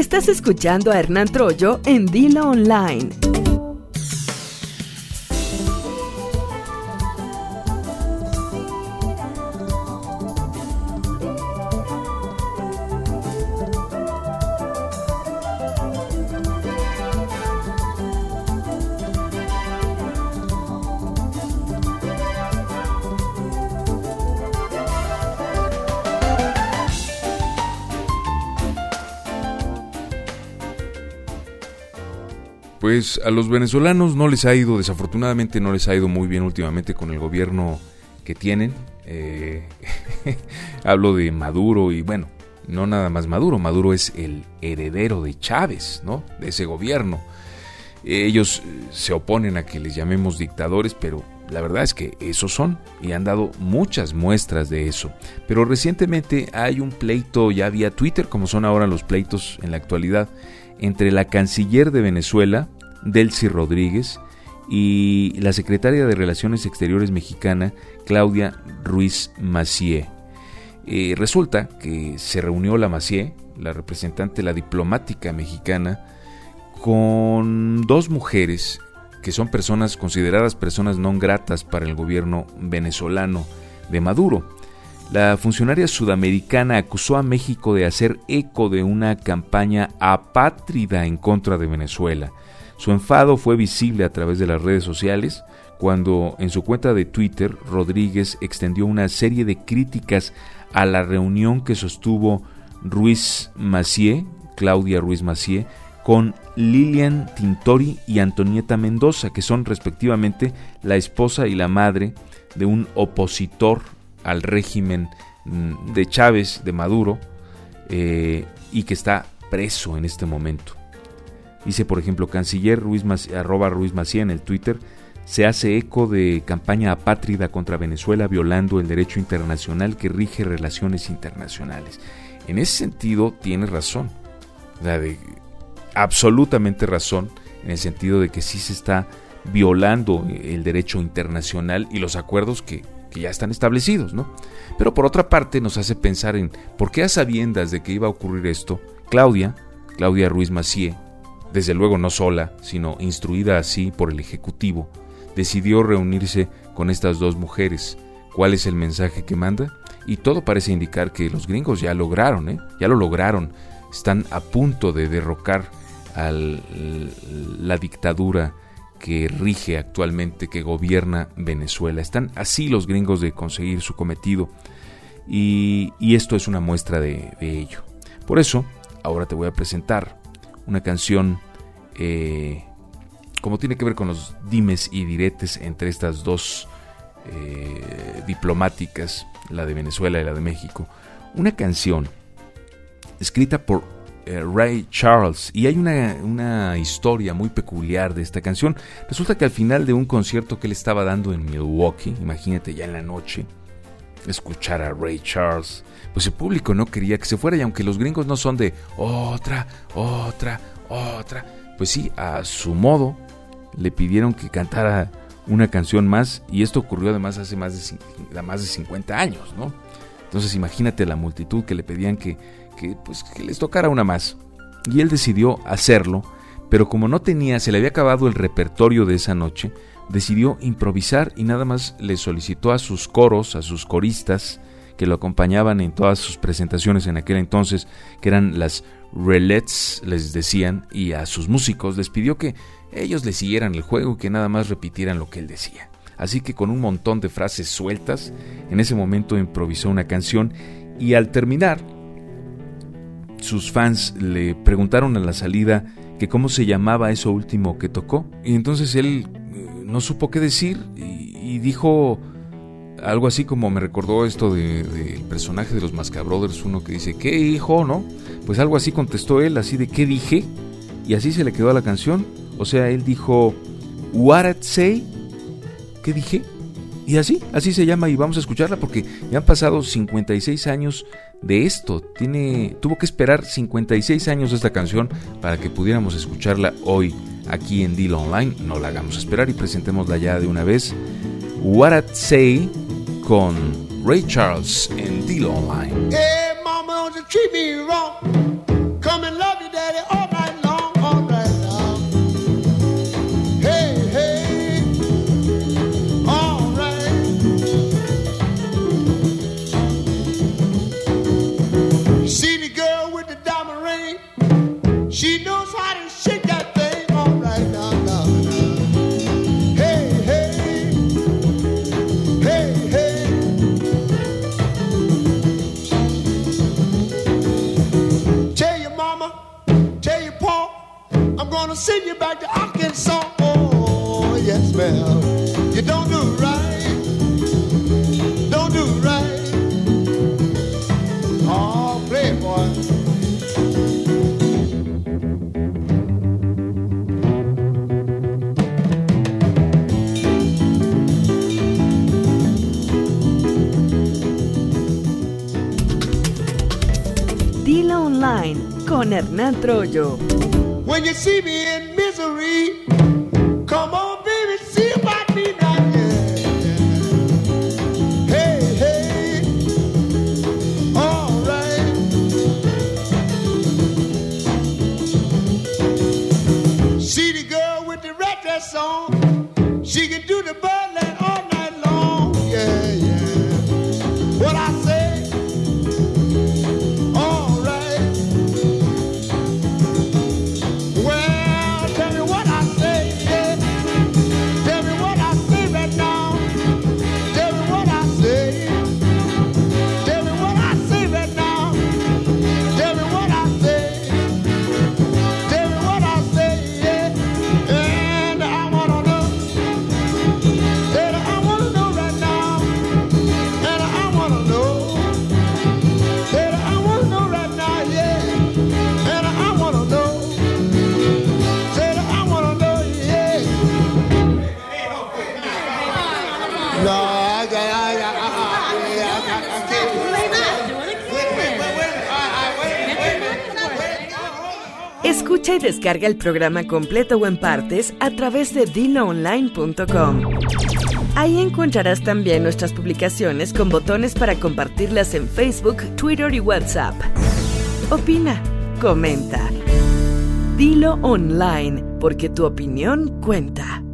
Estás escuchando a Hernán Troyo en Dilo Online. Pues a los venezolanos no les ha ido, desafortunadamente no les ha ido muy bien últimamente con el gobierno que tienen. Eh, hablo de Maduro y bueno, no nada más Maduro, Maduro es el heredero de Chávez, ¿no? De ese gobierno. Ellos eh, se oponen a que les llamemos dictadores, pero la verdad es que esos son y han dado muchas muestras de eso. Pero recientemente hay un pleito ya vía Twitter, como son ahora los pleitos en la actualidad, entre la canciller de Venezuela, Delcy Rodríguez, y la secretaria de Relaciones Exteriores mexicana, Claudia Ruiz Macié. Eh, resulta que se reunió la Macié, la representante, la diplomática mexicana, con dos mujeres que son personas consideradas personas no gratas para el gobierno venezolano de Maduro. La funcionaria sudamericana acusó a México de hacer eco de una campaña apátrida en contra de Venezuela. Su enfado fue visible a través de las redes sociales cuando en su cuenta de Twitter Rodríguez extendió una serie de críticas a la reunión que sostuvo Ruiz Macié, Claudia Ruiz Macié, con Lilian Tintori y Antonieta Mendoza, que son respectivamente la esposa y la madre de un opositor al régimen mm, de Chávez, de Maduro, eh, y que está preso en este momento. Dice, por ejemplo, canciller Ruiz arroba Ruiz Macía en el Twitter, se hace eco de campaña apátrida contra Venezuela violando el derecho internacional que rige relaciones internacionales. En ese sentido, tiene razón. de, absolutamente razón, en el sentido de que sí se está violando el derecho internacional y los acuerdos que que ya están establecidos, ¿no? Pero por otra parte nos hace pensar en por qué a sabiendas de que iba a ocurrir esto, Claudia, Claudia Ruiz Macié, desde luego no sola, sino instruida así por el Ejecutivo, decidió reunirse con estas dos mujeres. ¿Cuál es el mensaje que manda? Y todo parece indicar que los gringos ya lograron, ¿eh? ya lo lograron, están a punto de derrocar a la dictadura que rige actualmente, que gobierna Venezuela. Están así los gringos de conseguir su cometido y, esto es una muestra de, ello. Por eso, ahora te voy a presentar una canción eh, como tiene que ver con los dimes y diretes entre estas dos eh, diplomáticas, la de Venezuela y la de México. Una canción escrita por eh, Ray Charles. Y hay una, historia muy peculiar de esta canción. Resulta que al final de un concierto que él estaba dando en Milwaukee, imagínate ya en la noche, escuchar a Ray Charles, pues el público no quería que se fuera y aunque los gringos no son de otra, otra, otra, pues sí, a su modo le pidieron que cantara una canción más y esto ocurrió además hace más de, más de 50 años, ¿no? Entonces imagínate la multitud que le pedían que que, pues, que les tocara una más. Y él decidió hacerlo, pero como no tenía, se le había acabado el repertorio de esa noche, decidió improvisar y nada más le solicitó a sus coros, a sus coristas, que lo acompañaban en todas sus presentaciones en aquel entonces, que eran las relets, les decían, y a sus músicos les pidió que ellos le siguieran el juego y que nada más repitieran lo que él decía. Así que con un montón de frases sueltas, en ese momento improvisó una canción y al terminar sus fans le preguntaron a la salida que cómo se llamaba eso último que tocó. Y entonces él no supo qué decir y, dijo algo así como me recordó esto del personaje de los Mascabrothers, uno que dice, ¿qué hijo? ¿No? Pues algo así contestó él, así de ¿qué dije? Y así se le quedó a la canción. O sea, él dijo, ¿What say? ¿Qué dije? Y así, así se llama y vamos a escucharla porque ya han pasado 56 años de esto. Tiene, tuvo que esperar 56 años esta canción para que pudiéramos escucharla hoy aquí en Deal Online. No la hagamos esperar y presentémosla ya de una vez. What I'd Say con Ray Charles en Deal Online. send you back to Arkansas. Oh, yes, ma'am. You don't do right. Don't do right. Oh, playboy. con Hernán Troyo. When you see me in misery, Escucha y descarga el programa completo o en partes a través de diloonline.com. Ahí encontrarás también nuestras publicaciones con botones para compartirlas en Facebook, Twitter y WhatsApp. Opina, comenta. Dilo online, porque tu opinión cuenta.